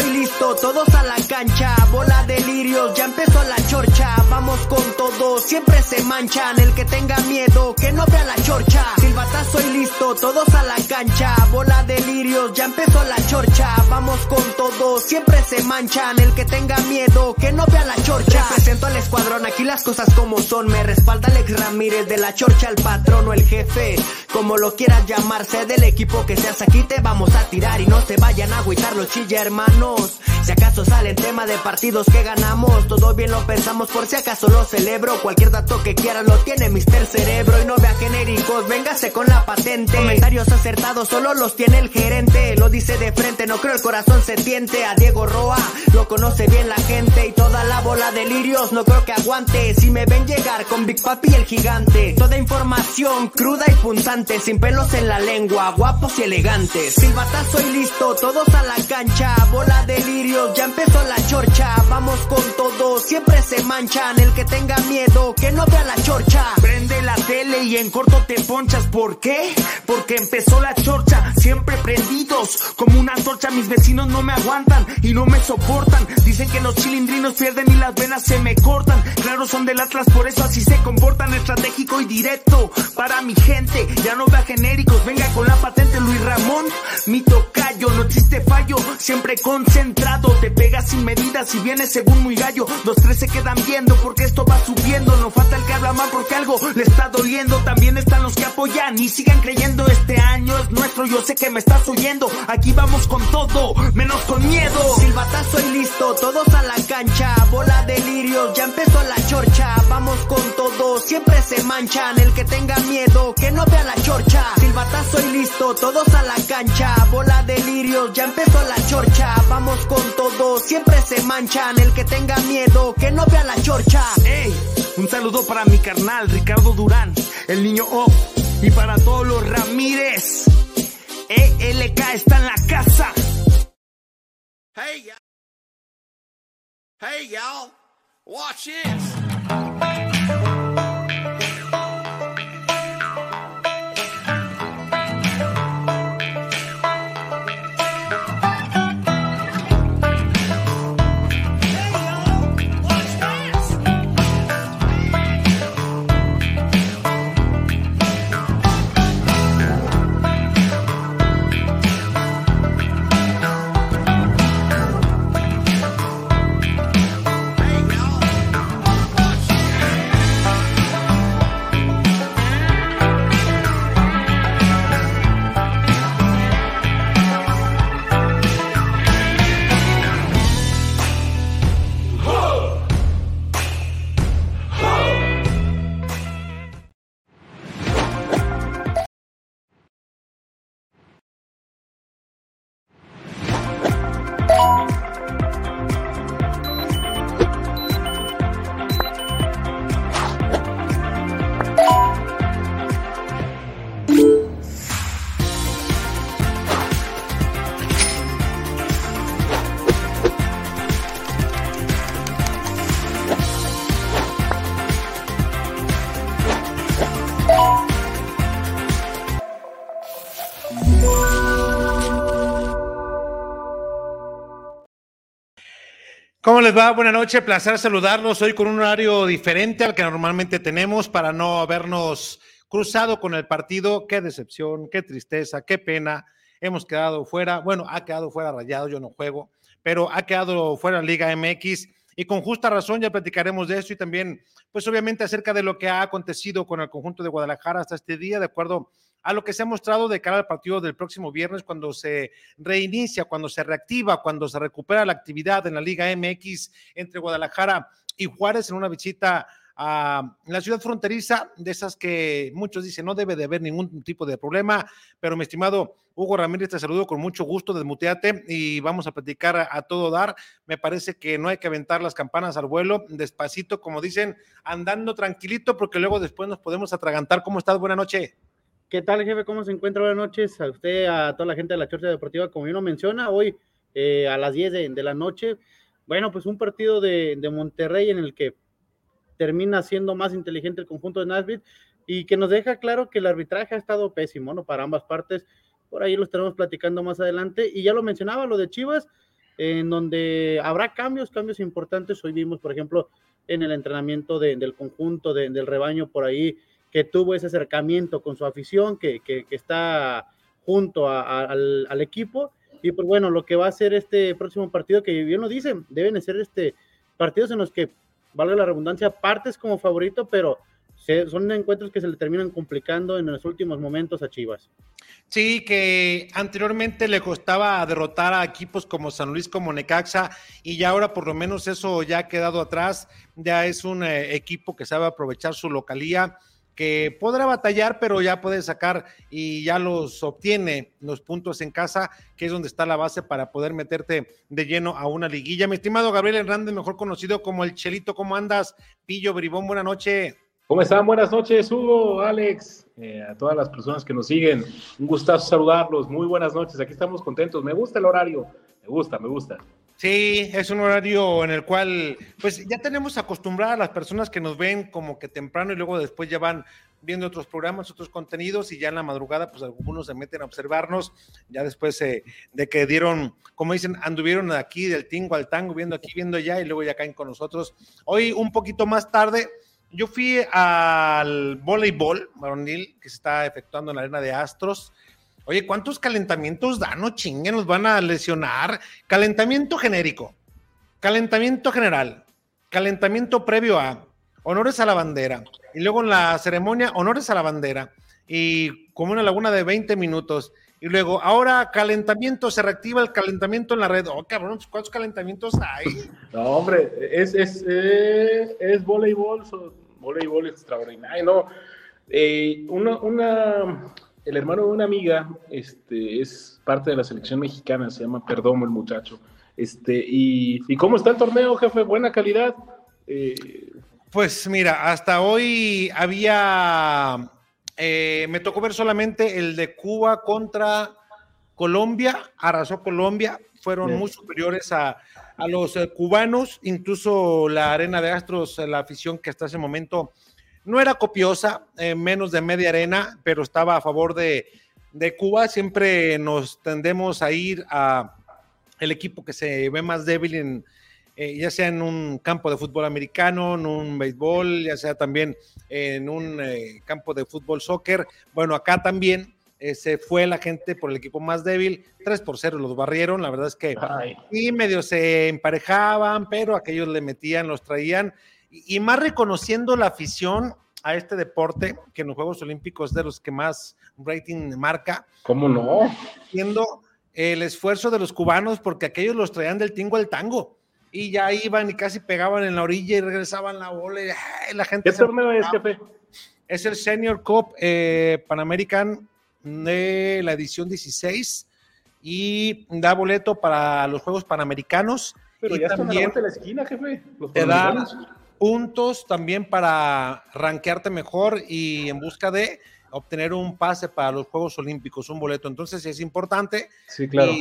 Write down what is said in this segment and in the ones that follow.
y listo, todos a la cancha. Bola de lirios, ya empezó la chorcha. Vamos con todo, siempre se manchan. El que tenga miedo, que no vea la chorcha. Silbatazo y listo, todos a la cancha. Bola de lirios, ya empezó la chorcha. Vamos con todo, siempre se manchan. El que tenga miedo, que no vea la chorcha. Presento al escuadrón, aquí las cosas como son. Me respalda Alex Ramírez de la chorcha, el patrón o el jefe. Como lo quieras llamarse del equipo que seas aquí, te vamos a tirar y no se vayan a agüitar los chilla hermanos. Si acaso sale tema de partidos que ganamos, todo bien lo pensamos por si acaso lo celebro. Cualquier dato que quieras lo tiene Mister Cerebro y no vea genéricos, véngase con la patente. Comentarios acertados solo los tiene el gerente, lo dice de frente, no creo el corazón se tiente. A Diego Roa lo conoce bien la gente y toda la bola de lirios no creo que aguante. Si me ven llegar con Big Papi el gigante, toda información cruda y punzante, sin pelos en la lengua, guapos y elegantes. Silbatazo y listo, todos a la cancha, bola de lirios, ya empezó la chorcha. Vamos con todo, siempre se manchan. El que tenga miedo, que no vea la chorcha. Prende la tele y en corto te ponchas. ¿Por qué? Porque empezó la chorcha, siempre prendidos. Como una antorcha, mis vecinos no me aguantan y no me soportan. Dicen que los chilindrinos pierden y las venas se me cortan. Claro, son del Atlas, por eso así se comportan. Estratégico y directo para mi gente. Ya no vea genéricos, venga con la patente Luis Ramón. Mi tocayo, no existe fallo, siempre concentrado. Te pegas sin medidas y vienes según muy gallo. Los tres se quedan viendo porque esto va subiendo. No falta el que habla mal porque algo le está doliendo. También están los que apoyan y sigan creyendo. Este año es nuestro, yo sé que me estás oyendo. Aquí vamos con todo, menos con miedo. Silbatazo y listo, todos a la cancha. Bola de lirios, ya empezó la chorcha. Vamos con todo, siempre se manchan. El que tenga miedo, que no vea la chorcha. Silbatazo y listo, todos a la cancha. Bola de lirios, ya empezó la chorcha. Vamos con todo, siempre se manchan. El que tenga miedo, que no vea la chorcha. Ey, un saludo para mi carnal Ricardo Durán, el niño O. Y para todos los Ramírez. ELK está en la casa. Hey, y'all. Hey, y'all. Watch this. ¿Cómo les va? Buenas noches, placer saludarlos hoy con un horario diferente al que normalmente tenemos para no habernos cruzado con el partido. Qué decepción, qué tristeza, qué pena. Hemos quedado fuera, bueno, ha quedado fuera rayado, yo no juego, pero ha quedado fuera Liga MX y con justa razón ya platicaremos de eso y también, pues obviamente acerca de lo que ha acontecido con el conjunto de Guadalajara hasta este día, de acuerdo a lo que se ha mostrado de cara al partido del próximo viernes, cuando se reinicia, cuando se reactiva, cuando se recupera la actividad en la Liga MX entre Guadalajara y Juárez en una visita a la ciudad fronteriza, de esas que muchos dicen no debe de haber ningún tipo de problema, pero mi estimado Hugo Ramírez, te saludo con mucho gusto, desmuteate y vamos a platicar a, a, todo dar. Me parece que no hay que aventar las campanas al vuelo, despacito, como dicen, andando tranquilito, porque luego después nos podemos atragantar. ¿Cómo estás? Buenas noches. ¿Qué tal, jefe? ¿Cómo se encuentra? Buenas noches a usted, a toda la gente de la Chorcha Deportiva. Como bien lo menciona, hoy eh, a las 10 de, la noche, bueno, pues un partido de, de, Monterrey en el que termina siendo más inteligente el conjunto de Nashville y que nos deja claro que el arbitraje ha estado pésimo, ¿no? Para ambas partes. Por ahí lo estaremos platicando más adelante. Y ya lo mencionaba, lo de Chivas, en donde habrá cambios, cambios importantes. Hoy vimos, por ejemplo, en el entrenamiento del conjunto, del rebaño por ahí, que tuvo ese acercamiento con su afición, que, que, está junto al, equipo. Y pues bueno, lo que va a ser este próximo partido, que bien lo dicen, deben ser este partidos en los que, valga la redundancia, partes como favorito, pero son encuentros que se le terminan complicando en los últimos momentos a Chivas. Sí, que anteriormente le costaba derrotar a equipos como San Luis, como Necaxa, y ya ahora por lo menos eso ya ha quedado atrás. Ya es un eh, equipo que sabe aprovechar su localía, que podrá batallar, pero ya puede sacar y ya los obtiene los puntos en casa, que es donde está la base para poder meterte de lleno a una liguilla. Mi estimado Gabriel Hernández, mejor conocido como el Chelito, ¿cómo andas? Pillo Bribón, buena noche. ¿Cómo están? Buenas noches, Hugo, Alex, eh, a todas las personas que nos siguen. Un gustazo saludarlos. Muy buenas noches. Aquí estamos contentos. Me gusta el horario. Me gusta, me gusta. Sí, es un horario en el cual, pues ya tenemos acostumbradas a las personas que nos ven como que temprano y luego después ya van viendo otros programas, otros contenidos y ya en la madrugada, pues algunos se meten a observarnos, ya después eh, de que dieron, como dicen, anduvieron aquí del tingo al tango, viendo aquí, viendo allá y luego ya caen con nosotros. Hoy un poquito más tarde, yo fui al voleibol varonil que se está efectuando en la arena de Astros. Oye, ¿cuántos calentamientos dan? No chinguen, nos van a lesionar. Calentamiento genérico, calentamiento general, calentamiento previo a honores a la bandera. Y luego en la ceremonia, honores a la bandera. Y como una laguna de 20 minutos. Y luego, ahora calentamiento, se reactiva el calentamiento en la red. Oh, cabrón, ¿cuántos calentamientos hay? No, hombre, es, es, eh, es voleibol, voleibol extraordinario, ¿no? Eh, una, una, el hermano de una amiga este, es parte de la selección mexicana, se llama Perdomo el muchacho. Este, y, y cómo está el torneo, jefe? ¿Buena calidad? Eh, pues mira, hasta hoy había, eh, me tocó ver solamente el de Cuba contra Colombia, arrasó Colombia, fueron muy superiores a, a los eh, cubanos, incluso la arena de Astros, la afición que hasta ese momento no era copiosa, eh, menos de media arena, pero estaba a favor de, Cuba. Siempre nos tendemos a ir a el equipo que se ve más débil en, eh, ya sea en un campo de fútbol americano, en un béisbol, ya sea también en un campo de fútbol soccer. Bueno, acá también eh, se fue la gente por el equipo más débil, 3 por 0 los barrieron, la verdad es que y medio se emparejaban, pero aquellos le metían, los traían, y, más reconociendo la afición a este deporte, que en los Juegos Olímpicos es de los que más rating marca. ¿Cómo no? Viendo el esfuerzo de los cubanos, porque aquellos los traían del tingo al tango y ya iban y casi pegaban en la orilla y regresaban la bola y la gente. ¿Qué torneo es, jefe? Es el Senior Cup eh, Pan American de la edición 16 y da boleto para los Juegos Panamericanos. Pero y ya también en la esquina, jefe. te da puntos también para rankearte mejor y en busca de obtener un pase para los Juegos Olímpicos, un boleto. Entonces es importante. Sí, claro.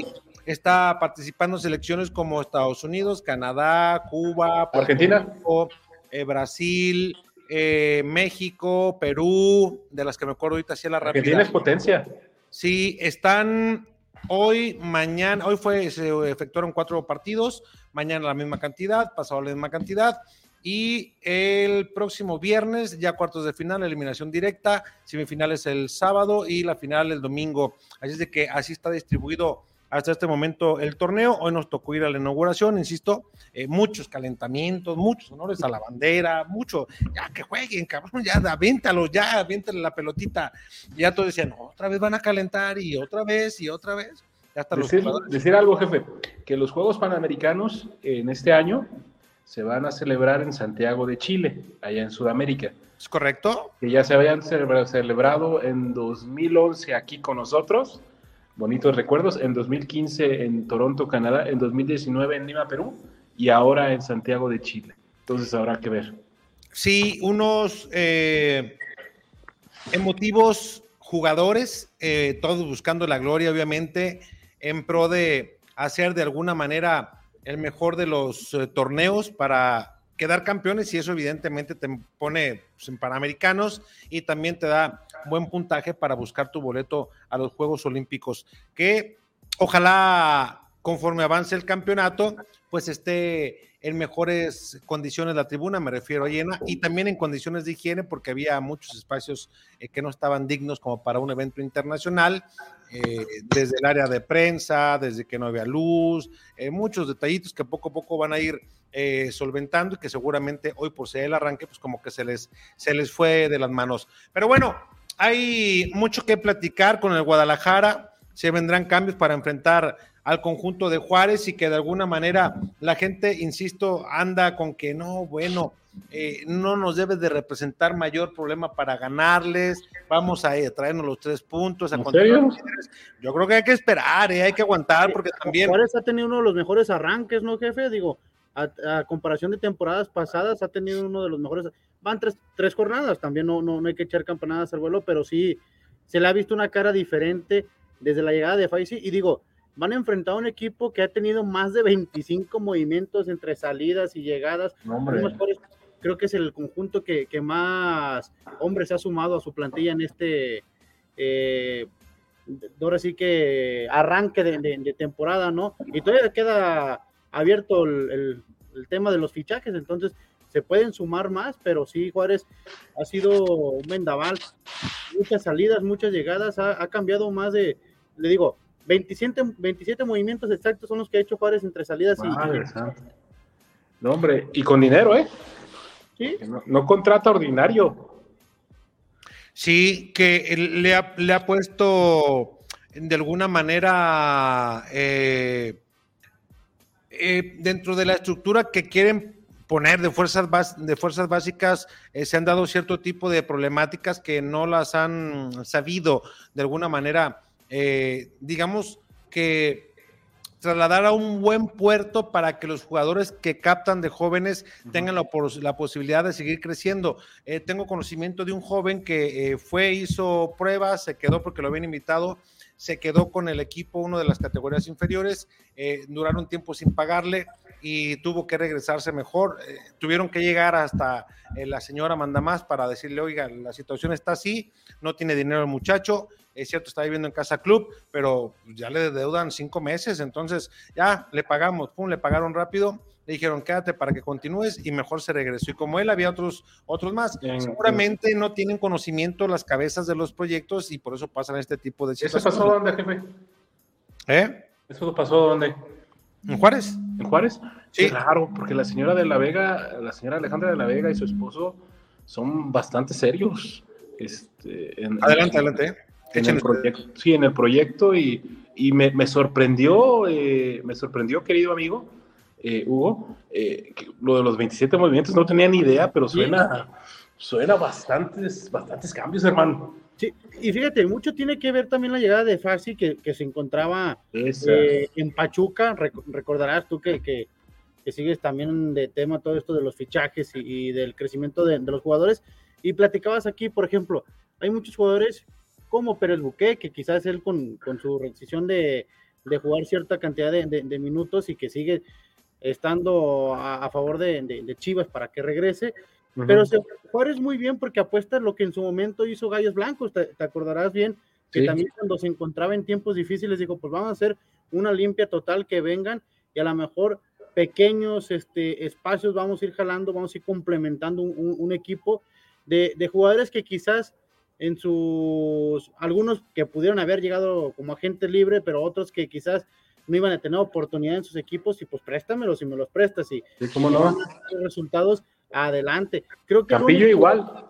está participando selecciones como Estados Unidos, Canadá, Cuba, Argentina, eh, Brasil, eh, México, Perú, de las que me acuerdo ahorita, sí, la rápida. Que tienes potencia. Sí, están hoy, mañana, hoy fue, se efectuaron cuatro partidos, mañana la misma cantidad, pasado la misma cantidad, y el próximo viernes, ya cuartos de final, eliminación directa, semifinales el sábado y la final el domingo. Así es de que así está distribuido hasta este momento el torneo. Hoy nos tocó ir a la inauguración, insisto, eh, muchos calentamientos, muchos honores a la bandera, mucho, ya que jueguen, cabrón, ya aviéntalo, ya aviéntale la pelotita. Ya todos decían, otra vez van a calentar y otra vez y otra vez. Ya decir, decir algo, jefe, que los Juegos Panamericanos en este año se van a celebrar en Santiago de Chile, allá en Sudamérica. ¿Es correcto? Que ya se habían celebrado en 2011 aquí con nosotros bonitos recuerdos. En 2015 en Toronto, Canadá, en 2019 en Lima, Perú y ahora en Santiago de Chile. Entonces habrá que ver. Sí, unos eh, emotivos jugadores, eh, todos buscando la gloria, obviamente, en pro de hacer de alguna manera el mejor de los eh, torneos para quedar campeones y eso evidentemente te pone pues, en Panamericanos y también te da buen puntaje para buscar tu boleto a los Juegos Olímpicos, que ojalá conforme avance el campeonato, pues esté en mejores condiciones la tribuna, me refiero a llena, y también en condiciones de higiene, porque había muchos espacios eh, que no estaban dignos como para un evento internacional, eh, desde el área de prensa, desde que no había luz, eh, muchos detallitos que poco a poco van a ir solventando y que seguramente hoy por ser el arranque, pues como que se les, se les fue de las manos. Pero bueno, hay mucho que platicar con el Guadalajara, se vendrán cambios para enfrentar al conjunto de Juárez y que de alguna manera la gente, insisto, anda con que no, bueno, eh, no nos debe de representar mayor problema para ganarles, vamos a eh, traernos los tres puntos. A Yo creo que hay que esperar, eh, hay que aguantar porque también... Juárez ha tenido uno de los mejores arranques, ¿no, jefe? Digo, a, comparación de temporadas pasadas, ha tenido uno de los mejores... Van tres, tres jornadas, también no, no, no hay que echar campanadas al vuelo, pero sí se le ha visto una cara diferente desde la llegada de Faisy y digo, van a enfrentar a un equipo que ha tenido más de 25 movimientos entre salidas y llegadas. creo que es el conjunto que, más hombres ha sumado a su plantilla en este, eh, ahora sí que arranque de, temporada, ¿no? Y todavía queda abierto el, tema de los fichajes, entonces se pueden sumar más, pero sí, Juárez ha sido un vendaval, muchas salidas, muchas llegadas, ha cambiado más de, le digo, 27, 27 movimientos exactos son los que ha hecho Juárez entre salidas y. No, hombre, y con dinero, ¿eh? Sí. No, contrata ordinario. Sí, que le ha, le ha puesto de alguna manera eh, eh, dentro de la estructura que quieren poner de fuerzas, de fuerzas básicas, eh, se han dado cierto tipo de problemáticas que no las han sabido de alguna manera eh, digamos que trasladar a un buen puerto para que los jugadores que captan de jóvenes tengan la, la posibilidad de seguir creciendo. Eh, tengo conocimiento de un joven que eh, fue, hizo pruebas, se quedó porque lo habían invitado, se quedó con el equipo, uno de las categorías inferiores, duraron tiempo sin pagarle y tuvo que regresarse mejor. tuvieron que llegar hasta la señora Mandamás para decirle, oiga, la situación está así, no tiene dinero el muchacho, es cierto, está viviendo en Casa Club, pero ya le deudan cinco meses, entonces ya le pagamos, pum, le pagaron rápido, le dijeron quédate para que continúes y mejor se regresó. Y como él había otros, otros más, seguramente no tienen conocimiento las cabezas de los proyectos y por eso pasan este tipo de situaciones. ¿Eso pasó dónde, jefe? ¿Eh? ¿Eso pasó dónde? ¿En Juárez? ¿En Juárez? Sí. Claro, porque la señora de la Vega, la señora Alejandra de la Vega y su esposo son bastante serios. Este, adelante, adelante en el proyecto, sí, en el proyecto y, me, sorprendió, eh, me sorprendió, querido amigo eh, Hugo, eh, lo de los 27 movimientos, no tenía ni idea, pero suena, suena bastantes, bastantes cambios, hermano. Sí, y fíjate, mucho tiene que ver también la llegada de Fasi, que, se encontraba en Pachuca, recordarás tú que, que, sigues también de tema todo esto de los fichajes y, del crecimiento de, de los jugadores, y platicabas aquí, por ejemplo, hay muchos jugadores como Pérez Buque, que quizás él con, su decisión de, jugar cierta cantidad de, minutos y que sigue estando a, favor de, Chivas para que regrese. Pero se, Juárez muy bien porque apuesta lo que en su momento hizo Gallos Blancos, te, acordarás bien, que también cuando se encontraba en tiempos difíciles dijo, pues vamos a hacer una limpia total que vengan y a lo mejor pequeños este, espacios vamos a ir jalando, vamos a ir complementando un, equipo de, de, jugadores que quizás en sus, algunos que pudieron haber llegado como agente libre, pero otros que quizás no iban a tener oportunidad en sus equipos y pues préstamelos y me los prestas y, ¿cómo no? resultados adelante. Creo que Campillo igual.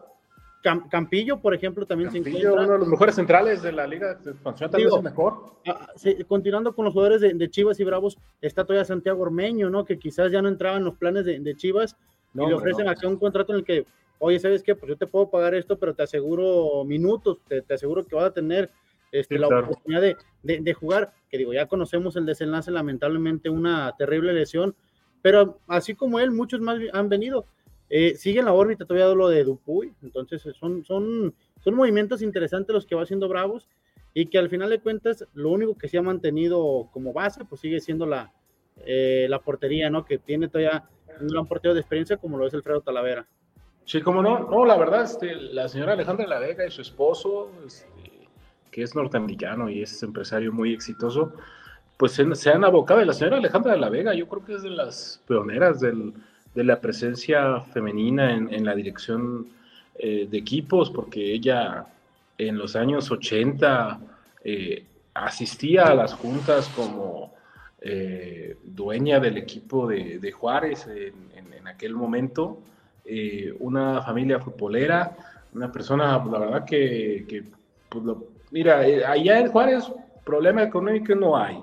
Campillo, por ejemplo, también se encuentra. uno de los mejores centrales de la liga de expansión, tal vez el mejor. Ah, continuando con los jugadores de, Chivas y Bravos, está todavía Santiago Ormeño, ¿no? Que quizás ya no entraba en los planes de, Chivas y le ofrecen aquí un contrato en el que oye, ¿sabes qué? Pues yo te puedo pagar esto, pero te aseguro minutos, te, aseguro que vas a tener este, la oportunidad de, jugar, que digo, ya conocemos el desenlace, lamentablemente una terrible lesión, pero así como él, muchos más han venido. Eh, sigue en la órbita todavía lo de Dupuy, entonces son, son, son movimientos interesantes los que va haciendo Bravos y que al final de cuentas lo único que se ha mantenido como base pues sigue siendo la, eh, la portería, ¿no? Que tiene todavía un gran portero de experiencia como lo es Alfredo Talavera. Sí, como no, no, la verdad, este, la señora Alejandra La Vega y su esposo, este, que es norteamericano y es empresario muy exitoso, pues se, han abocado. Y la señora Alejandra de la Vega, yo creo que es de las pioneras del, de la presencia femenina en, en la dirección eh, de equipos, porque ella en los años 80 eh, asistía a las juntas como eh, dueña del equipo de, de Juárez en- en aquel momento, eh, una familia futbolera, una persona, la verdad que, que, pues, lo- mira, eh, allá en Juárez problema económico no hay.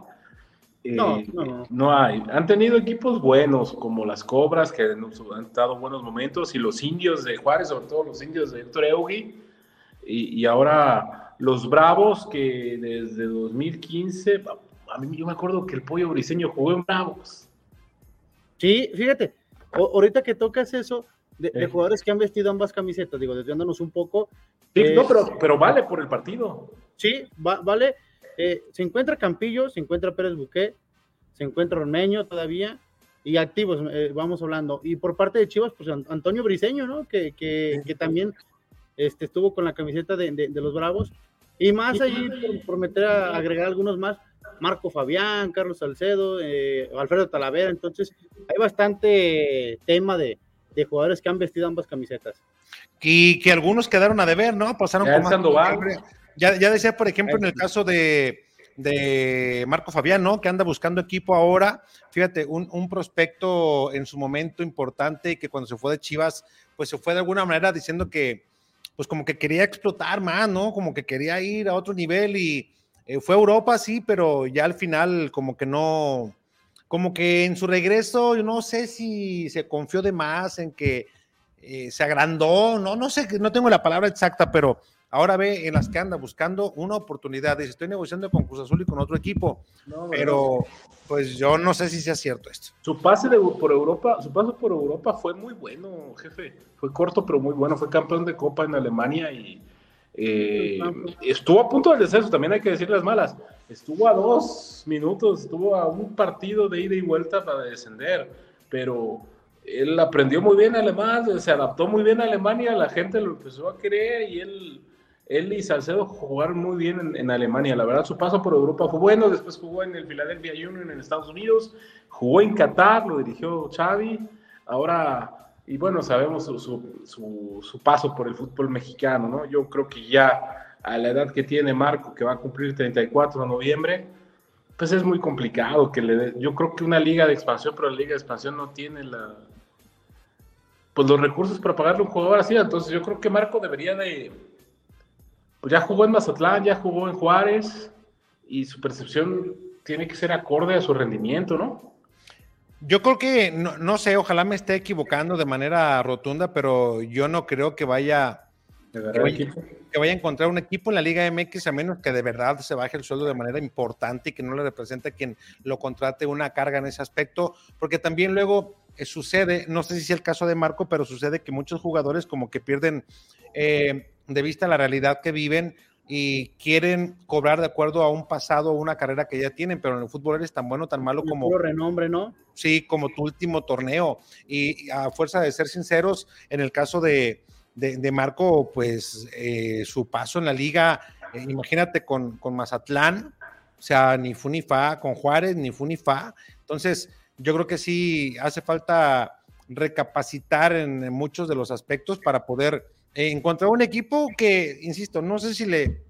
Eh, No, no, no. no hay. Han tenido equipos buenos, como las Cobras, que han, han dado buenos momentos, y los indios de Juárez, sobre todo los indios de Héctor Eugui, y, y ahora los Bravos, que desde 2015, a, a mí yo me acuerdo que el pollo briseño jugó en Bravos. Sí, fíjate, o- ahorita que tocas eso de, de Eh. jugadores que han vestido ambas camisetas, digo, desviándonos un poco, Sí, Eh, no, pero, pero vale por el partido. sí, va- vale, eh, se encuentra Campillo, se encuentra Pérez Buqué, se encuentra Ormeño todavía, y activos, eh, vamos hablando. Y por parte de Chivas, pues An- Antonio Briseño, ¿no? Que, que, que también este, estuvo con la camiseta de, de- de los Bravos. Y más allí, por, por meter a agregar algunos más, Marco Fabián, Carlos Salcedo, eh, Alfredo Talavera. Entonces, hay bastante tema de, de jugadores que han vestido ambas camisetas. Y que algunos quedaron a deber, ¿no? Pasaron Ya ya decía, por ejemplo, en el caso de, de Marco Fabián, ¿no? Que anda buscando equipo ahora. Fíjate, un, un prospecto en su momento importante que cuando se fue de Chivas, pues se fue de alguna manera diciendo que, pues como que quería explotar más, ¿no? Como que quería ir a otro nivel y eh, fue a Europa, sí, pero ya al final como que no, como que en su regreso, yo no sé si se confió de más en que eh, se agrandó, no, no sé, no tengo la palabra exacta, pero ahora ve en las que anda buscando una oportunidad. Dice, estoy negociando con Cruz Azul y con otro equipo, pero pues yo no sé si sea cierto esto. Su pase de, por Europa, su paso por Europa fue muy bueno, jefe. Fue corto, pero muy bueno. Fue campeón de Copa en Alemania y eh, estuvo a punto del descenso. También hay que decir las malas. Estuvo a dos minutos, estuvo a un partido de ida y vuelta para descender, pero él aprendió muy bien alemán, se adaptó muy bien a Alemania, la gente lo empezó a querer y él, él y Salcedo jugaron muy bien en, en Alemania. La verdad, su paso por Europa fue bueno. Después jugó en el Philadelphia Union en Estados Unidos, jugó en Qatar, lo dirigió Xavi. Ahora, y bueno, sabemos su, su, paso por el fútbol mexicano, ¿no? Yo creo que ya a la edad que tiene Marco, que va a cumplir 34 de noviembre, pues es muy complicado que le dé. Yo creo que una liga de expansión, pero la liga de expansión no tiene la pues los recursos para pagarle un jugador así. Entonces yo creo que Marco debería de. Pues ya jugó en Mazatlán, ya jugó en Juárez, y su percepción tiene que ser acorde a su rendimiento, ¿no? Yo creo que, no, no sé, ojalá me esté equivocando de manera rotunda, pero yo no creo que vaya, que vaya a encontrar un equipo en la Liga MX a menos que de verdad se baje el sueldo de manera importante y que no le represente a quien lo contrate una carga en ese aspecto, porque también luego eh, sucede, no sé si es el caso de Marco, pero sucede que muchos jugadores como que pierden eh, de vista la realidad que viven y quieren cobrar de acuerdo a un pasado o una carrera que ya tienen, pero en el fútbol eres tan bueno, tan malo Como renombre, ¿no? sí, como tu último torneo. Y, y a fuerza de ser sinceros, en el caso de, de, de Marco, pues eh, su paso en la liga, eh, imagínate con, con Mazatlán, o sea, ni fu ni fa, con Juárez, ni fu ni fa. Entonces, yo creo que sí hace falta recapacitar en, en muchos de los aspectos para poder eh, encontrar un equipo que, insisto, no sé si le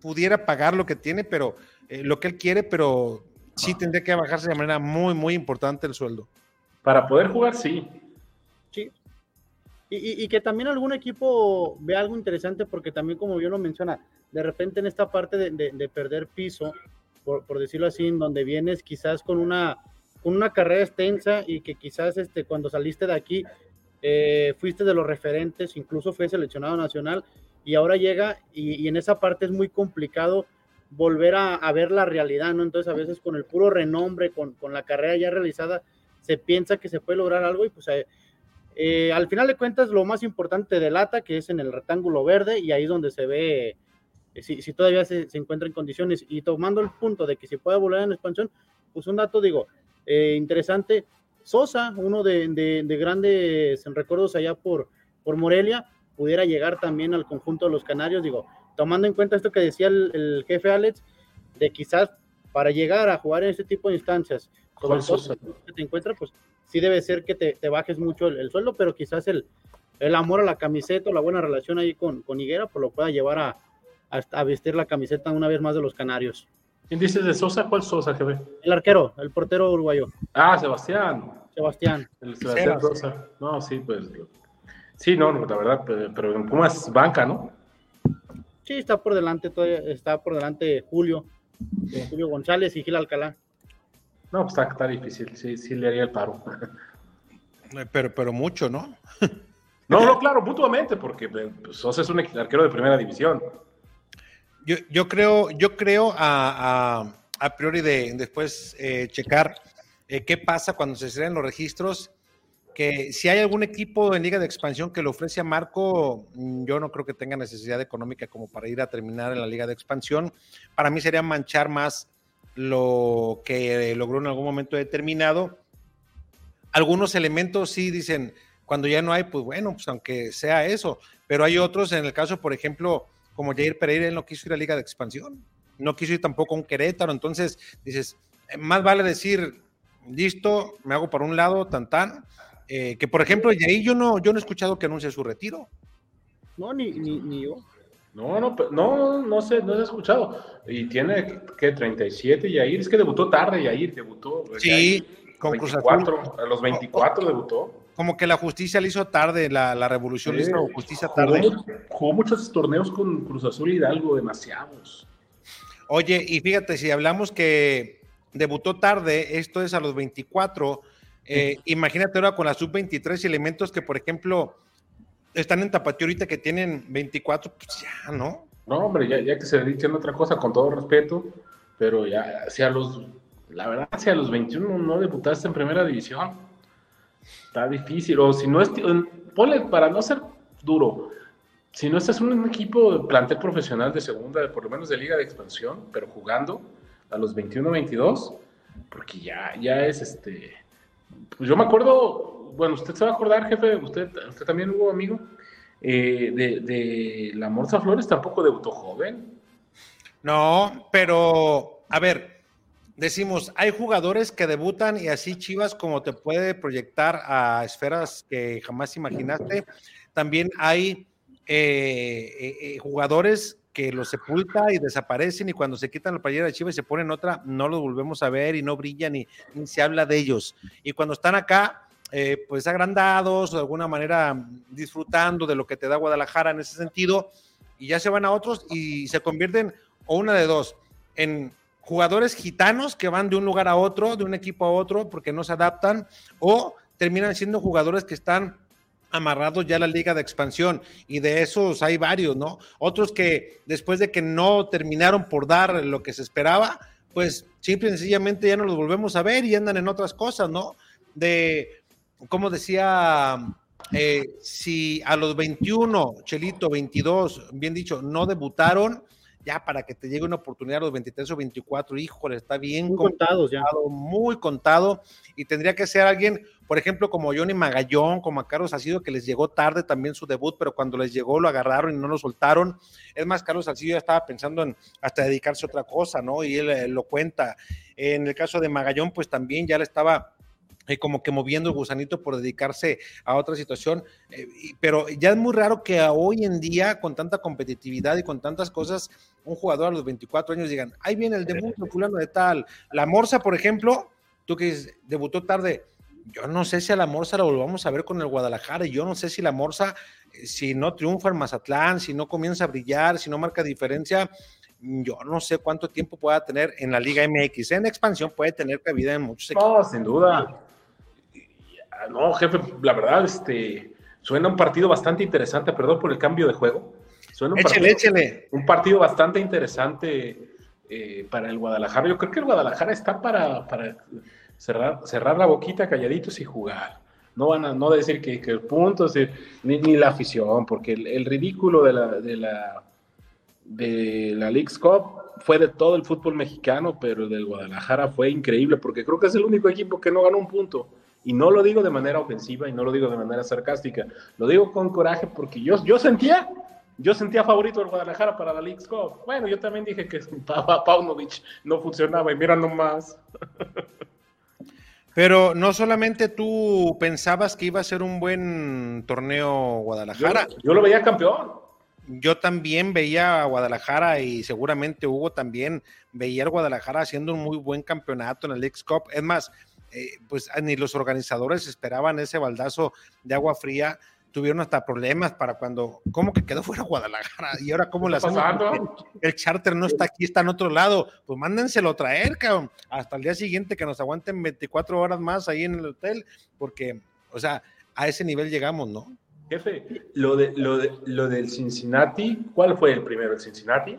pudiera pagar lo que tiene, pero eh, lo que él quiere, pero sí tendría que bajarse de manera muy, muy importante el sueldo. Para poder jugar, sí. Sí. Y, y- y que también algún equipo vea algo interesante, porque también, como yo lo menciona, de repente en esta parte de, de- de perder piso, por, por decirlo así, en donde vienes quizás con una, con una carrera extensa y que quizás este, cuando saliste de aquí eh, fuiste de los referentes, incluso fue seleccionado nacional, y ahora llega y, en esa parte es muy complicado volver a, ver la realidad, ¿no? Entonces a veces con el puro renombre, con, con la carrera ya realizada, se piensa que se puede lograr algo y pues eh, eh, al final de cuentas lo más importante delata, que es en el rectángulo verde y ahí es donde se ve eh, si, todavía se, encuentra en condiciones y tomando el punto de que se puede volver en expansión, pues un dato digo, interesante, Sosa, uno de, de- de grandes recuerdos allá por, por Morelia, pudiera llegar también al conjunto de los Canarios, digo, tomando en cuenta esto que decía el, el jefe Alex, de quizás para llegar a jugar en este tipo de instancias, sobre todo Sosa. que te encuentras, pues sí debe ser que te, te bajes mucho el, el sueldo, pero quizás el, el amor a la camiseta o la buena relación ahí con, con Higuera, pues lo pueda llevar a, a, a vestir la camiseta una vez más de los Canarios. ¿Quién dices de Sosa? ¿Cuál Sosa, jefe? El arquero, el portero uruguayo, Ah, Sebastián. Sebastián. El Sebastián Sebas. Sosa. No, sí, pues. Sí, no, no, la verdad, pero, pero en Pumas banca, ¿no? Sí, está por delante, todavía está por delante Julio, Julio González y Gil Alcalá. No, pues está, está difícil, sí, sí le haría el paro. Eh, Pero, pero mucho, ¿no? No, no, claro, mutuamente, porque pues, Sosa es un arquero de primera división. Yo, creo, yo creo a, a, a priori de después eh, checar eh, qué pasa cuando se cierren los registros, que si hay algún equipo en Liga de Expansión que le ofrece a Marco, mm, yo no creo que tenga necesidad económica como para ir a terminar en la Liga de Expansión. Para mí sería manchar más lo que logró en algún momento determinado. Algunos elementos sí dicen, cuando ya no hay, pues bueno, pues aunque sea eso, pero hay otros, en el caso, por ejemplo, como Jair Pereira, él no quiso ir a Liga de Expansión, no quiso ir tampoco a un Querétaro, entonces dices, eh, más vale decir, listo, me hago para un lado, tan tan, eh, que por ejemplo, Jair, yo no, yo no he escuchado que anuncie su retiro. No, ni, ni, ni yo. No, no, no, no sé, no se ha escuchado. Y tiene, ¿qué? 37 Yair. Es que debutó tarde Yair, debutó. Sí, Yair, con Cruz 24, Azul. a los 24 debutó. Como que la justicia le hizo tarde, la, la revolución le hizo justicia tarde. jugó muchos torneos con Cruz Azul Hidalgo, demasiados. Oye, y fíjate, si hablamos que debutó tarde, esto es a los 24, eh, imagínate ahora con la sub-23 elementos que, por ejemplo, están en Tapatío ahorita que tienen 24, pues ya, ¿no? No, hombre, ya, ya que se dediquen a otra cosa, con todo respeto, pero ya, si a los, la verdad, si a los 21 no debutaste en primera división, está difícil. O si no es, ponle, para no ser duro, si no estás en un equipo de plantel profesional de segunda, por lo menos de liga de expansión, pero jugando a los 21, 22, porque ya, ya es este, pues yo me acuerdo, bueno, usted se va a acordar, jefe, usted, usted también hubo amigo, eh, de, de la Morza Flores tampoco debutó joven. No, pero, a ver, decimos, hay jugadores que debutan y así Chivas como te puede proyectar a esferas que jamás imaginaste. También hay eh, eh, eh, jugadores que los sepulta y desaparecen y cuando se quitan la playera de Chivas y se ponen otra, no los volvemos a ver y no brillan ni, ni se habla de ellos. Y cuando están acá, eh, pues agrandados o de alguna manera disfrutando de lo que te da Guadalajara en ese sentido, y ya se van a otros y se convierten, o una de dos, en jugadores gitanos que van de un lugar a otro, de un equipo a otro, porque no se adaptan, o terminan siendo jugadores que están amarrados ya a la liga de expansión y de esos hay varios, ¿no? Otros que después de que no terminaron por dar lo que se esperaba, pues simple y sencillamente ya no los volvemos a ver y andan en otras cosas, ¿no? De, como decía, eh, si a los 21, Chelito, 22, bien dicho, no debutaron, ya para que te llegue una oportunidad a los 23 o 24, híjole, está bien Muy contados ya. contado, muy contado, y tendría que ser alguien, por ejemplo, como Johnny Magallón, como a Carlos Salcido, que les llegó tarde también su debut, pero cuando les llegó lo agarraron y no lo soltaron. Es más, Carlos Salcido ya estaba pensando en hasta dedicarse a otra cosa, ¿no? Y él eh, lo cuenta. En el caso de Magallón, pues también ya le estaba eh, como que moviendo el gusanito por dedicarse a otra situación, eh, pero ya es muy raro que hoy en día, con tanta competitividad y con tantas cosas, un jugador a los 24 años digan, ahí viene el debut de fulano de tal. La Morsa, por ejemplo, tú que dices, debutó tarde, yo no sé si a la Morsa la volvamos a ver con el Guadalajara, y yo no sé si la Morsa, eh, si no triunfa en Mazatlán, si no comienza a brillar, si no marca diferencia, yo no sé cuánto tiempo pueda tener en la Liga MX. En expansión puede tener cabida en muchos equipos. No, sin duda. No, jefe, la verdad, este, suena un partido bastante interesante, perdón por el cambio de juego. Suena un partido, un partido bastante interesante eh, para el Guadalajara. Yo creo que el Guadalajara está para, para cerrar, cerrar la boquita calladitos y jugar. No van a no decir que, que puntos, eh, ni, ni la afición, porque el, el ridículo de la, de la de la League's Cup fue de todo el fútbol mexicano, pero el del Guadalajara fue increíble, porque creo que es el único equipo que no ganó un punto. Y no lo digo de manera ofensiva y no lo digo de manera sarcástica, lo digo con coraje porque yo, yo sentía yo sentía favorito el Guadalajara para la League Cup. Bueno, yo también dije que Pa- Paunovic no funcionaba y mira nomás. Pero no solamente tú pensabas que iba a ser un buen torneo Guadalajara, yo lo veía campeón. yo también veía a Guadalajara y seguramente Hugo también veía al Guadalajara haciendo un muy buen campeonato en el Leagues Cup. Es más, eh, pues ni los organizadores esperaban ese baldazo de agua fría. Tuvieron hasta problemas para cuando, ¿cómo que quedó fuera Guadalajara? Y ahora, ¿cómo ¿Qué la? El charter no está aquí, está en otro lado. Pues mándenselo traer, cabrón. Hasta el día siguiente que nos aguanten 24 horas más ahí en el hotel, porque, o sea, a ese nivel llegamos, ¿no? Jefe, lo, de, lo, de, lo del Cincinnati, ¿cuál fue el primero? ¿El Cincinnati?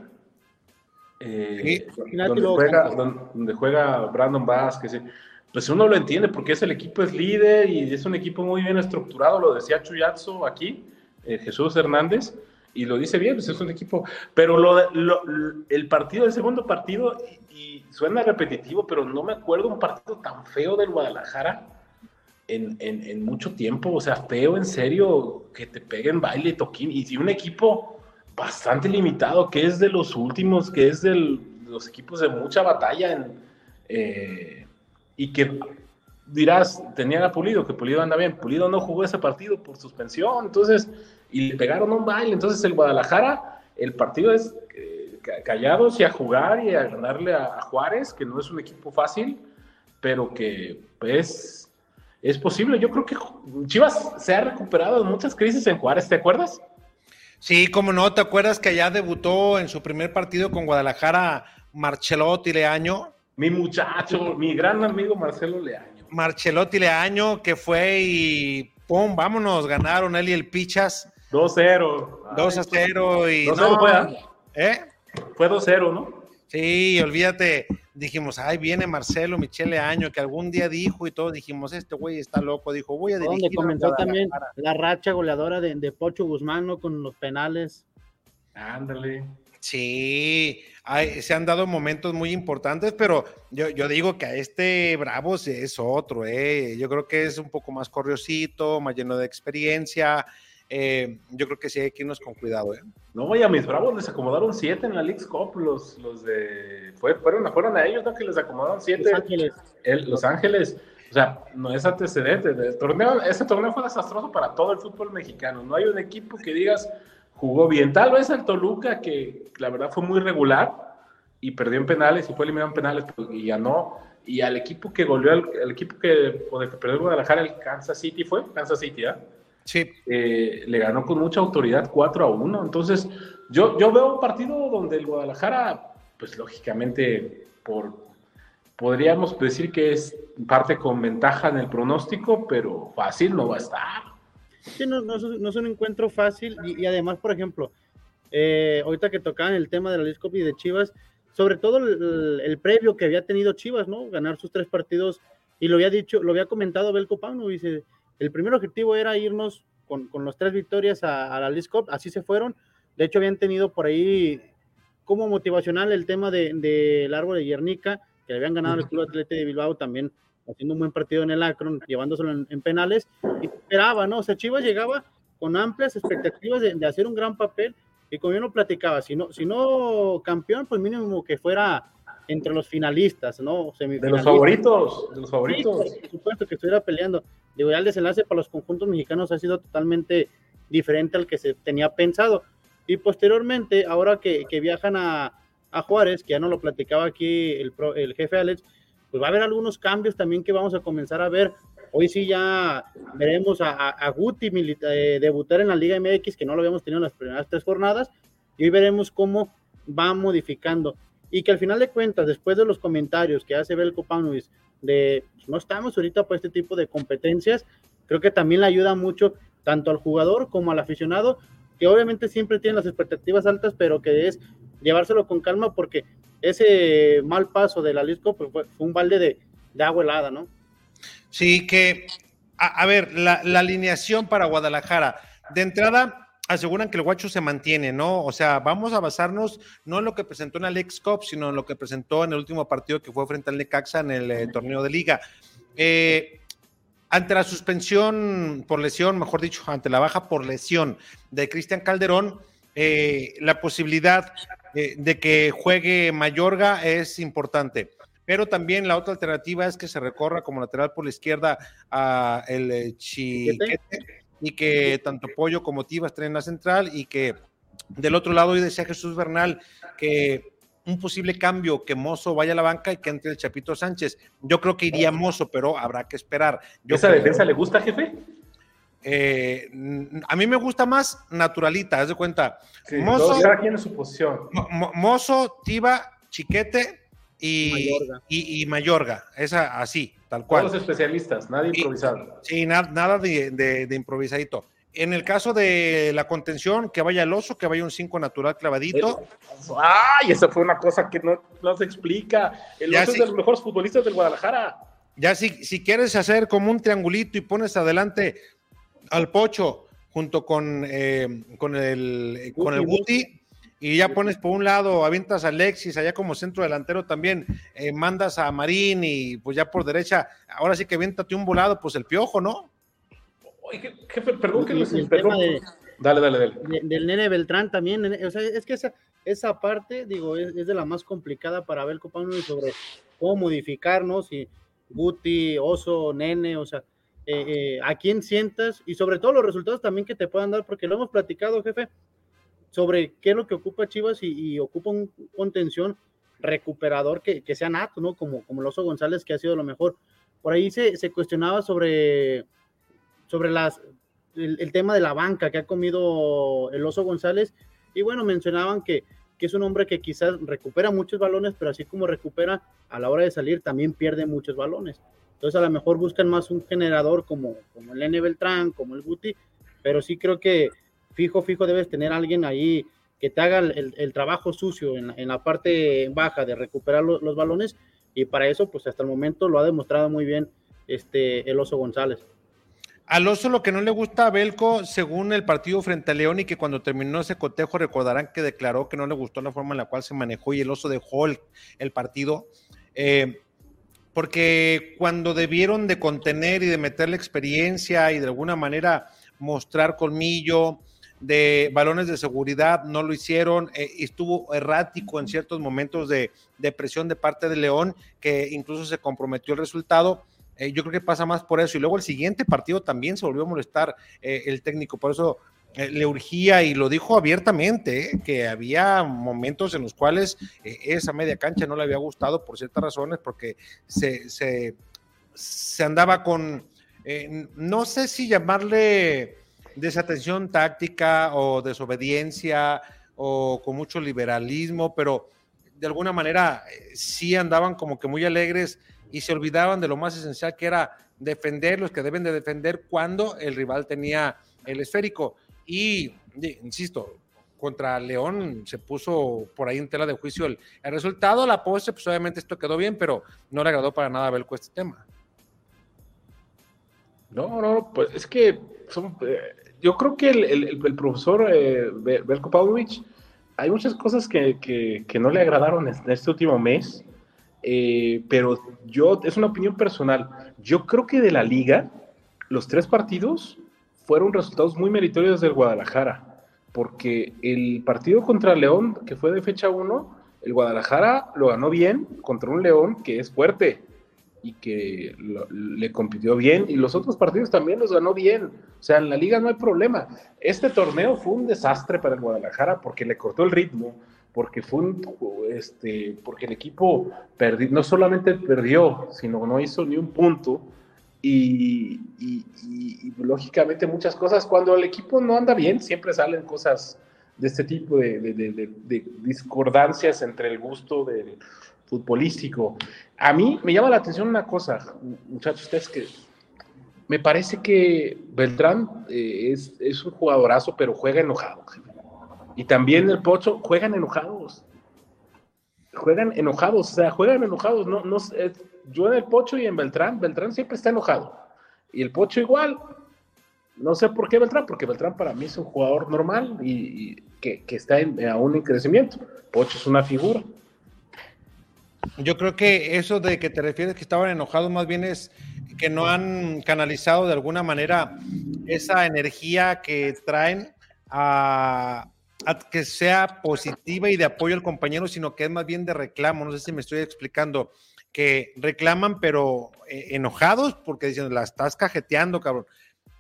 Eh, Cincinnati donde, juega, donde, donde juega Brandon Vázquez. Pues uno lo entiende porque es el equipo es líder y es un equipo muy bien estructurado, lo decía Chuyatzo aquí, eh, Jesús Hernández, y lo dice bien, pues es un equipo. Pero lo, lo- el partido, el segundo partido, y, suena repetitivo, pero no me acuerdo un partido tan feo del Guadalajara en, mucho tiempo, o sea, feo en serio, que te peguen baile, toquín, y un equipo bastante limitado, que es de los últimos, que es de los equipos de mucha batalla, en, eh, y que dirás, tenían a Pulido, que Pulido anda bien, Pulido no jugó ese partido por suspensión, entonces, y le pegaron un baile, entonces el Guadalajara, el partido es eh, ca- callados y a jugar y a ganarle a, Juárez, que no es un equipo fácil, pero que pues es posible. Yo creo que Chivas se ha recuperado de muchas crisis en Juárez, ¿te acuerdas? Sí, como no, ¿te acuerdas que allá debutó en su primer partido con Guadalajara Marcelotti Leaño? Mi muchacho, mi gran amigo Marcelo Leaño. Marcelotti Leaño, que fue y ¡pum! Vámonos, ganaron él y el Pichas 2-0. 2 a 0 y 2-0 no, fue, ¿ah? ¿eh? Fue 2-0, ¿no? Sí, olvídate, dijimos, ay, viene Marcelo Michele Año, que algún día dijo y todos dijimos, este güey está loco, dijo, voy a dirigir. Donde a comenzó también Guadalajara". la racha goleadora de, de Pocho Guzmán, ¿no? Con los penales. Ándale. Sí, hay- se han dado momentos muy importantes, pero yo, yo digo que a este Bravos es otro, ¿eh? Yo creo que es un poco más corriosito, más lleno de experiencia. eh, yo creo que sí hay que irnos con cuidado, ¿eh? No, y a mis bravos les acomodaron 7 en la League Cup, los, los de... Fue, fueron, fueron a ellos, ¿no? Que les acomodaron 7. Los Ángeles. El- Los Ángeles, o sea, no es antecedente. El torneo, ese torneo fue desastroso para todo el fútbol mexicano. No hay un equipo que digas jugó bien. Tal vez el Toluca, que la verdad fue muy regular y perdió en penales y fue eliminado en penales pues, y ganó. Y al equipo que goleó, al, al equipo que, con el que perdió el Guadalajara, el Kansas City fue, Kansas City, ¿ah? Sí, eh, le ganó con mucha autoridad 4 a 1. Entonces, yo, yo veo un partido donde el Guadalajara, pues lógicamente, por, podríamos decir que es parte con ventaja en el pronóstico, pero fácil no va a estar. Sí, no, no, es, no es un encuentro fácil y, y además, por ejemplo, eh, ahorita que tocaban el tema de la Liscop y de Chivas, sobre todo el, el previo que había tenido Chivas, ¿no? Ganar sus tres partidos y lo había dicho, lo había comentado Belko Pauno, dice, el primer objetivo era irnos con, con las tres victorias a, a la Liscop, así se fueron, de hecho habían tenido por ahí como motivacional el tema del de, el árbol de Guernica, que le habían ganado al Club Atlete de Bilbao también haciendo un buen partido en el Akron, llevándoselo en, en penales, y esperaba, ¿no? O sea, Chivas llegaba con amplias expectativas de, de, hacer un gran papel, y como yo no platicaba, si no, si no campeón, pues mínimo que fuera entre los finalistas, ¿no? De los favoritos, de los favoritos. Sí, por supuesto que estuviera peleando. Digo, ya el desenlace para los conjuntos mexicanos ha sido totalmente diferente al que se tenía pensado. Y posteriormente, ahora que, que viajan a, a, Juárez, que ya no lo platicaba aquí el, pro, el jefe Alex, pues va a haber algunos cambios también que vamos a comenzar a ver. Hoy sí ya veremos a, a, a Guti eh, debutar en la Liga MX, que no lo habíamos tenido en las primeras tres jornadas, y hoy veremos cómo va modificando. Y que al final de cuentas, después de los comentarios que hace Belko Paunovic de pues, no estamos ahorita para este tipo de competencias, creo que también le ayuda mucho tanto al jugador como al aficionado, que obviamente siempre tiene las expectativas altas, pero que es llevárselo con calma porque ese mal paso de la Lisco pues, fue, un balde de, de, agua helada, ¿no? Sí, que, a, a ver, la, la, alineación para Guadalajara, de entrada aseguran que el guacho se mantiene, ¿no? O sea, vamos a basarnos no en lo que presentó en la Lex Cup, sino en lo que presentó en el último partido que fue frente al Necaxa en el eh, torneo de liga. Eh, ante la suspensión por lesión, mejor dicho, ante la baja por lesión de Cristian Calderón, eh, la posibilidad eh, de que juegue Mayorga es importante. Pero también la otra alternativa es que se recorra como lateral por la izquierda a el eh, Chiquete y que tanto Pollo como Tiva estén en la central y que del otro lado hoy decía Jesús Bernal que un posible cambio, que Mozo vaya a la banca y que entre el Chapito Sánchez. Yo creo que iría Mozo, pero habrá que esperar. Yo ¿Esa creo- defensa le gusta, jefe? Eh, a mí me gusta más naturalita, haz de cuenta. Sí, Mozo, en su posición. Mo- Mo- Mozo, Tiva, Chiquete y Mayorga. y, y Mayorga. Esa así, tal cual. Todos especialistas, nadie improvisado. Sí, na- nada de, de- de improvisadito. En el caso de la contención, que vaya el oso, que vaya un 5 natural clavadito. ¡Ay! Esa fue una cosa que no, no se explica. El Ya oso sí. es de los mejores futbolistas del Guadalajara. Ya si, si quieres hacer como un triangulito y pones adelante al Pocho junto con, eh, con el, con el Guti y ya pones por un lado, avientas a Alexis allá como centro delantero también, eh, mandas a Marín y pues ya por derecha, ahora sí que aviéntate un volado, pues el piojo, ¿no? Oye, jefe, perdón que les tema de- Dale, dale, dale. de- del nene Beltrán también, nene, o sea, es que esa, esa parte, digo, es, es de la más complicada para ver Copano sobre cómo modificarnos y Guti, Oso, Nene, o sea, eh, eh, a quién sientas y sobre todo los resultados también que te puedan dar, porque lo hemos platicado, jefe, sobre qué es lo que ocupa Chivas y, y ocupa un contención recuperador que, que sea nato, ¿no? Como, como el Oso González, que ha sido lo mejor. Por ahí se, se cuestionaba sobre, sobre las, el, el tema de la banca que ha comido el Oso González. Y bueno, mencionaban que, que es un hombre que quizás recupera muchos balones, pero así como recupera, a la hora de salir también pierde muchos balones. Entonces a lo mejor buscan más un generador como, como el N. Beltrán, como el Guti, pero sí creo que fijo, fijo debes tener alguien ahí que te haga el, el trabajo sucio en, la- en la parte baja de recuperar lo- los balones y para eso pues hasta el momento lo ha demostrado muy bien este el Oso González. Al oso lo que no le gusta a Belco, según el partido frente a León, y que cuando terminó ese cotejo recordarán que declaró que no le gustó la forma en la cual se manejó y el oso dejó el, el partido, eh, porque cuando debieron de contener y de meter la experiencia y de alguna manera mostrar colmillo de balones de seguridad, no lo hicieron, eh, estuvo errático en ciertos momentos de, presión de parte de León, que incluso se comprometió el resultado. Eh, yo creo que pasa más por eso. Y luego el siguiente partido también se volvió a molestar eh, el técnico. Por eso le urgía y lo dijo abiertamente, eh, que había momentos en los cuales eh, esa media cancha no le había gustado por ciertas razones, porque se, se, andaba con, eh, no sé si llamarle desatención táctica o desobediencia o con mucho liberalismo, pero de alguna manera eh, sí andaban como que muy alegres y se olvidaban de lo más esencial que era defender los que deben de defender cuando el rival tenía el esférico. Y, insisto, contra León se puso por ahí en tela de juicio el, el resultado, la pose, pues obviamente esto quedó bien, pero no le agradó para nada a Belco este tema. No, no, pues es que eh, yo creo que el, el- profesor eh, Be- Belko Pavlovich, hay muchas cosas que, que- que no le agradaron en este último mes, eh, pero yo, es una opinión personal, yo creo que de la liga, los tres partidos fueron resultados muy meritorios del Guadalajara, porque el partido contra León, que fue de fecha 1, el Guadalajara lo ganó bien contra un León que es fuerte y que le compitió bien y los otros partidos también los ganó bien. O sea, en la liga no hay problema. Este torneo fue un desastre para el Guadalajara porque le cortó el ritmo, porque fue un, este, porque el equipo perdi- no solamente perdió, sino no hizo ni un punto. Y, lógicamente muchas cosas, cuando el equipo no anda bien, siempre salen cosas de este tipo de, discordancias entre el gusto del futbolístico. A mí me llama la atención una cosa, muchachos, ustedes que me parece que Beltrán eh, es, es un jugadorazo, pero juega enojado. Y también el Pocho juegan enojados. Juegan enojados, o sea, juegan enojados. No, no, yo en el Pocho y en Beltrán, Beltrán siempre está enojado. Y el Pocho igual. No sé por qué Beltrán, porque Beltrán para mí es un jugador normal y, que, que está en- aún en crecimiento. Pocho es una figura. Yo creo que eso de que te refieres que estaban enojados más bien es que no han canalizado de alguna manera esa energía que traen a, a que sea positiva y de apoyo al compañero, sino que es más bien de reclamo. No sé si me estoy explicando, que reclaman, pero eh, enojados porque dicen, la estás cajeteando, cabrón.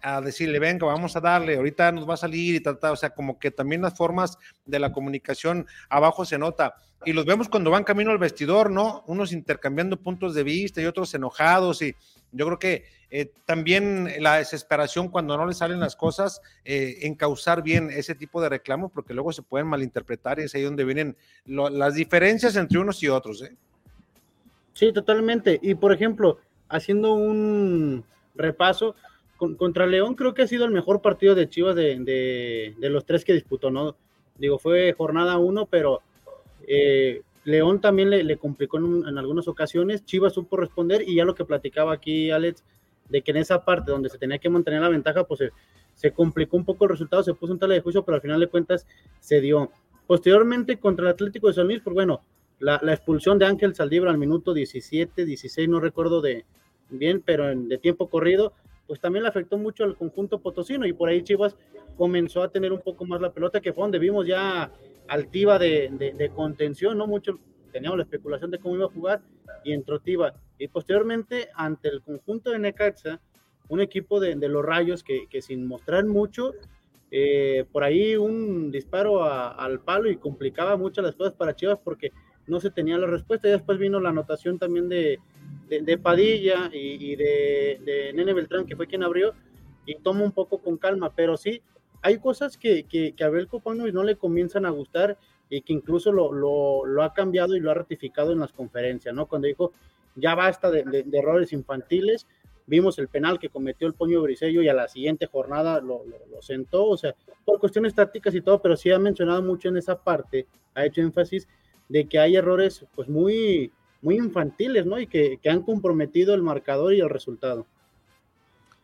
A decirle, venga, vamos a darle, ahorita nos va a salir y tal, tal. O sea, como que también las formas de la comunicación abajo se nota. Y los vemos cuando van camino al vestidor, ¿no? Unos intercambiando puntos de vista y otros enojados. Y yo creo que eh, también la desesperación cuando no le salen las cosas, eh, encauzar bien ese tipo de reclamos, porque luego se pueden malinterpretar y es ahí donde vienen las diferencias entre unos y otros. ¿eh? Sí, totalmente. Y por ejemplo, haciendo un repaso, con- contra León creo que ha sido el mejor partido de Chivas de, de- los tres que disputó, ¿no? Digo, fue jornada uno, pero eh, León también le, complicó en, un- en algunas ocasiones. Chivas supo responder y ya lo que platicaba aquí Alex, de que en esa parte donde se tenía que mantener la ventaja, pues se, se complicó un poco el resultado, se puso un tala de juicio, pero al final de cuentas se dio. Posteriormente contra el Atlético de San Luis, pues bueno, la, la expulsión de Ángel Saldívar al minuto 17, 16, no recuerdo de bien, pero en- de tiempo corrido, pues también le afectó mucho al conjunto potosino y por ahí Chivas comenzó a tener un poco más la pelota, que fue donde vimos ya altiva de, de, de contención, no mucho, teníamos la especulación de cómo iba a jugar y entró Tiva. Y posteriormente, ante el conjunto de Necaxa, un equipo de, de los Rayos que, que sin mostrar mucho, eh, por ahí un disparo a- al palo y complicaba mucho las cosas para Chivas porque no se tenía la respuesta. Y después vino la anotación también de, de, Padilla y, de, Nene Beltrán, que fue quien abrió, y toma un poco con calma. Pero sí, hay cosas que, que, que a Belko no le comienzan a gustar y que incluso lo, lo, ha cambiado y lo ha ratificado en las conferencias, ¿no? Cuando dijo, ya basta de, errores infantiles, vimos el penal que cometió el Poño Brisello y a la siguiente jornada lo, lo- lo sentó, o sea, por cuestiones tácticas y todo, pero sí ha mencionado mucho en esa parte, ha hecho énfasis de que hay errores pues muy, muy infantiles, ¿no? Y que, que han comprometido el marcador y el resultado.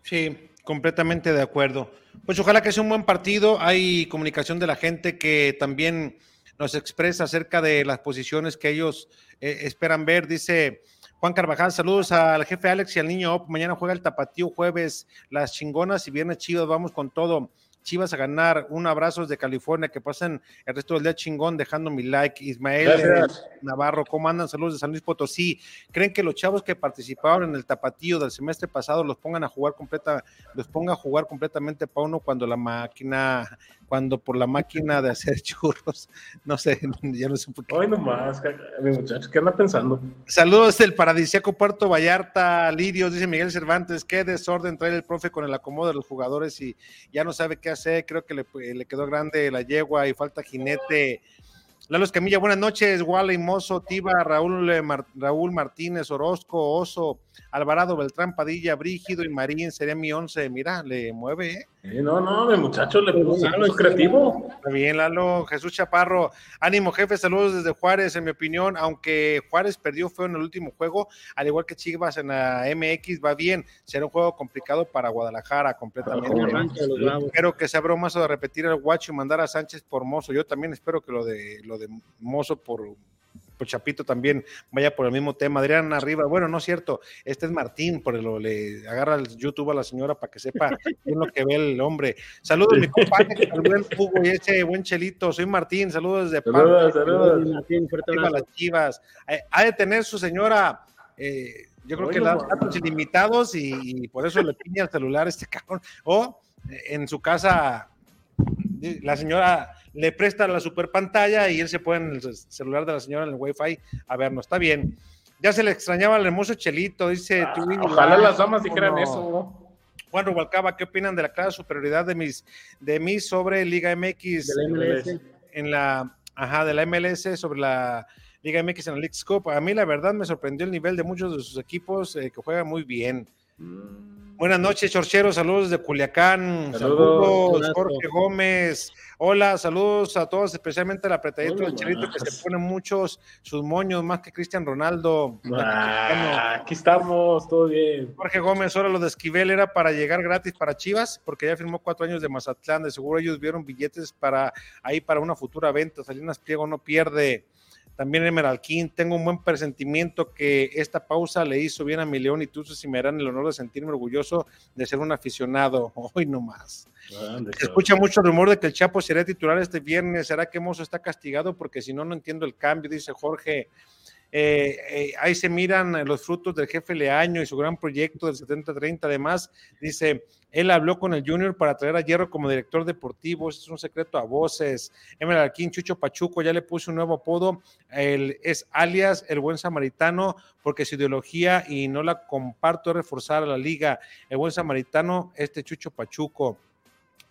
Sí, completamente de acuerdo. Pues ojalá que sea un buen partido. Hay comunicación de la gente que también nos expresa acerca de las posiciones que ellos eh, esperan ver. Dice Juan Carvajal, saludos al jefe Alex y al niño Op. Mañana juega el Tapatío, jueves las chingonas y viernes chivas. Vamos con todo. Chivas a ganar. Un abrazo desde California. Que pasen el resto del día chingón dejando mi like. Ismael Gracias. eh, Navarro, ¿cómo andan? Saludos de San Luis Potosí. ¿Creen que los chavos que participaron en el tapatío del semestre pasado los pongan a jugar completa, los ponga a jugar completamente Pauno cuando la máquina, cuando por la máquina de hacer churros, no sé, ya no sé por qué. Hoy nomás, mi muchachos, ¿qué anda pensando? Saludos del paradisíaco Puerto Vallarta, Lirios, dice Miguel Cervantes, qué desorden trae el profe con el acomodo de los jugadores y ya no sabe qué hacer, creo que le, le quedó grande la yegua y falta jinete. Lalo Escamilla, buenas noches, Wally Mozo, Tiba, Raúl, eh, Raúl Martínez, Orozco, Oso, Alvarado, Beltrán, Padilla, Brígido y Marín, sería mi once, mira, le mueve, ¿eh? Eh, no, no, mi muchacho le puso, se puso creativo. Está bien, Lalo. Jesús Chaparro. Ánimo, jefe. Saludos desde Juárez. En mi opinión, aunque Juárez perdió feo en el último juego, al igual que Chivas en la MX, va bien. Será un juego complicado para Guadalajara completamente. Los Bravos. Espero que sea bromazo de repetir el guacho y mandar a Sánchez por Mozo. Yo también espero que lo de lo de Mozo por Chapito también vaya por el mismo tema. Adrián arriba, bueno, no es cierto, este es Martín, por lo le agarra el YouTube a la señora para que sepa bien lo que ve el hombre. Saludos, mi compadre, el buen Hugo y ese buen Chelito. Soy Martín, saludos desde Saludos, Parma. saludos. Martín, Arriba las chivas. Eh, Ha de tener su señora, eh, yo creo que Bueno, da datos ilimitados y, y por eso le piña el celular a este cabrón. O eh, en su casa, eh, la señora le presta la super pantalla y él se pone en el celular de la señora en el wifi a ver, no está bien. Ya se le extrañaba al hermoso Chelito, dice Twin Ah, Ojalá las damas ¿cómo dijeran no? eso, ¿no? Juan Rubalcaba, ¿qué opinan de la clara superioridad de mis de mí sobre Liga MX De la MLS. en la ajá, de la MLS sobre la Liga MX en la League Cup? A mí la verdad me sorprendió el nivel de muchos de sus equipos eh, que juegan muy bien. Buenas noches, Chorcheros, saludos desde Culiacán, Saludos. Jorge Gómez, hola, saludos a todos, especialmente al apretadito del Chelito que se pone muchos sus moños más que Cristian Ronaldo. Ah, aquí estamos, todo bien. Jorge Gómez, ahora lo de Esquivel era para llegar gratis para Chivas, porque ya firmó cuatro años de Mazatlán, de seguro ellos vieron billetes para ahí para una futura venta. Salinas Pliego no pierde. También Emerald King, tengo un buen presentimiento que esta pausa le hizo bien a mi León y tú si me harán el honor de sentirme orgulloso de ser un aficionado. Hoy no más. Se escucha mucho rumor de que el Chapo será titular este viernes. ¿Será que Mozo está castigado? Porque si no, no entiendo el cambio, dice Jorge. Eh, eh, ahí se miran los frutos del jefe Leaño y su gran proyecto del 70-30. Además, dice, él habló con el Junior para traer a Hierro como director deportivo. Es un secreto a voces. Emerald Alquín, Chucho Pachuco, ya le puse un nuevo apodo. El, es alias el buen samaritano, porque su ideología y no la comparto es reforzar a la liga. El buen samaritano, este Chucho Pachuco.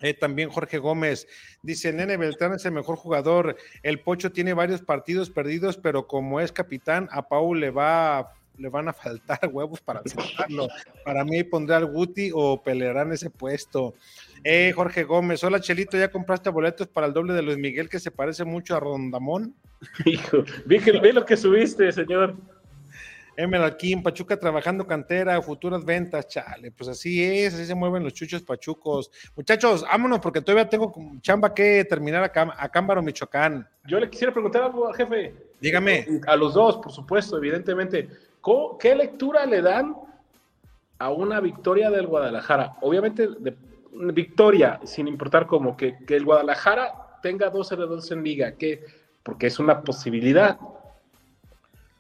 Eh, también Jorge Gómez dice: Nene Beltrán es el mejor jugador. El Pocho tiene varios partidos perdidos, pero como es capitán, a Paul le va le van a faltar huevos para aceptarlo. Para mí pondré al Guti o pelearán ese puesto. Eh, Jorge Gómez, hola Chelito, ¿ya compraste boletos para el doble de Luis Miguel que se parece mucho a Rondamón? Hijo, vi, que, vi lo que subiste, señor. Emerald King, Pachuca trabajando cantera, futuras ventas, chale, pues así es, así se mueven los chuchos pachucos. Muchachos, vámonos porque todavía tengo chamba que terminar a, a Cámbaro, Michoacán. Yo le quisiera preguntar algo al jefe. Dígame. A los dos, por supuesto, evidentemente. ¿Qué lectura le dan a una victoria del Guadalajara? Obviamente, de, victoria, sin importar cómo, que, que el Guadalajara tenga 12 de 12 en liga, que, porque es una posibilidad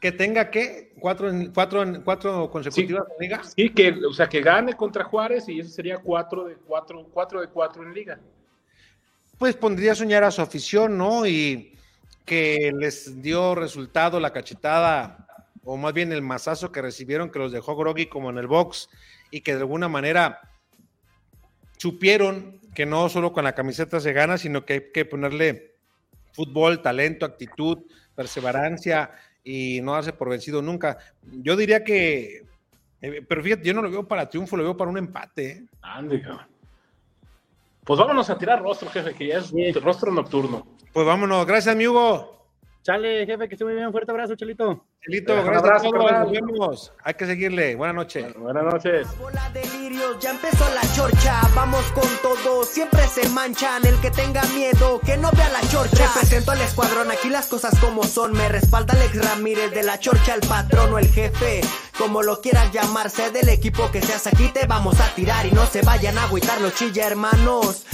que tenga que cuatro, cuatro, cuatro consecutivas sí, en liga. Sí, que, o sea, que gane contra Juárez y eso sería cuatro de cuatro, cuatro de cuatro en liga. Pues pondría a soñar a su afición, ¿no? Y que les dio resultado la cachetada, o más bien el mazazo que recibieron, que los dejó groggy como en el box, y que de alguna manera supieron que no solo con la camiseta se gana, sino que hay que ponerle fútbol, talento, actitud, perseverancia y no hace por vencido nunca. Yo diría que, eh, pero fíjate, yo no lo veo para triunfo, lo veo para un empate. ¿eh? Ande, Pues vámonos a tirar rostro, jefe, que ya es rostro nocturno. Pues vámonos, gracias, mi Hugo. Chale, jefe, que esté muy bien. Fuerte abrazo, Chelito. Chelito, gracias abrazo, a todos. Nos vemos. Hay que seguirle. Buenas noches. Buenas noches. Bola delirios, ya empezó la chorcha. Vamos con todo, siempre se manchan. El que tenga miedo, que no vea la chorcha. Represento al escuadrón, aquí las cosas como son. Me respalda Alex Ramírez de la chorcha, el patrón o el jefe. Como lo quieras llamarse del equipo que seas aquí, te vamos a tirar y no se vayan a agüitar los chilla, hermanos.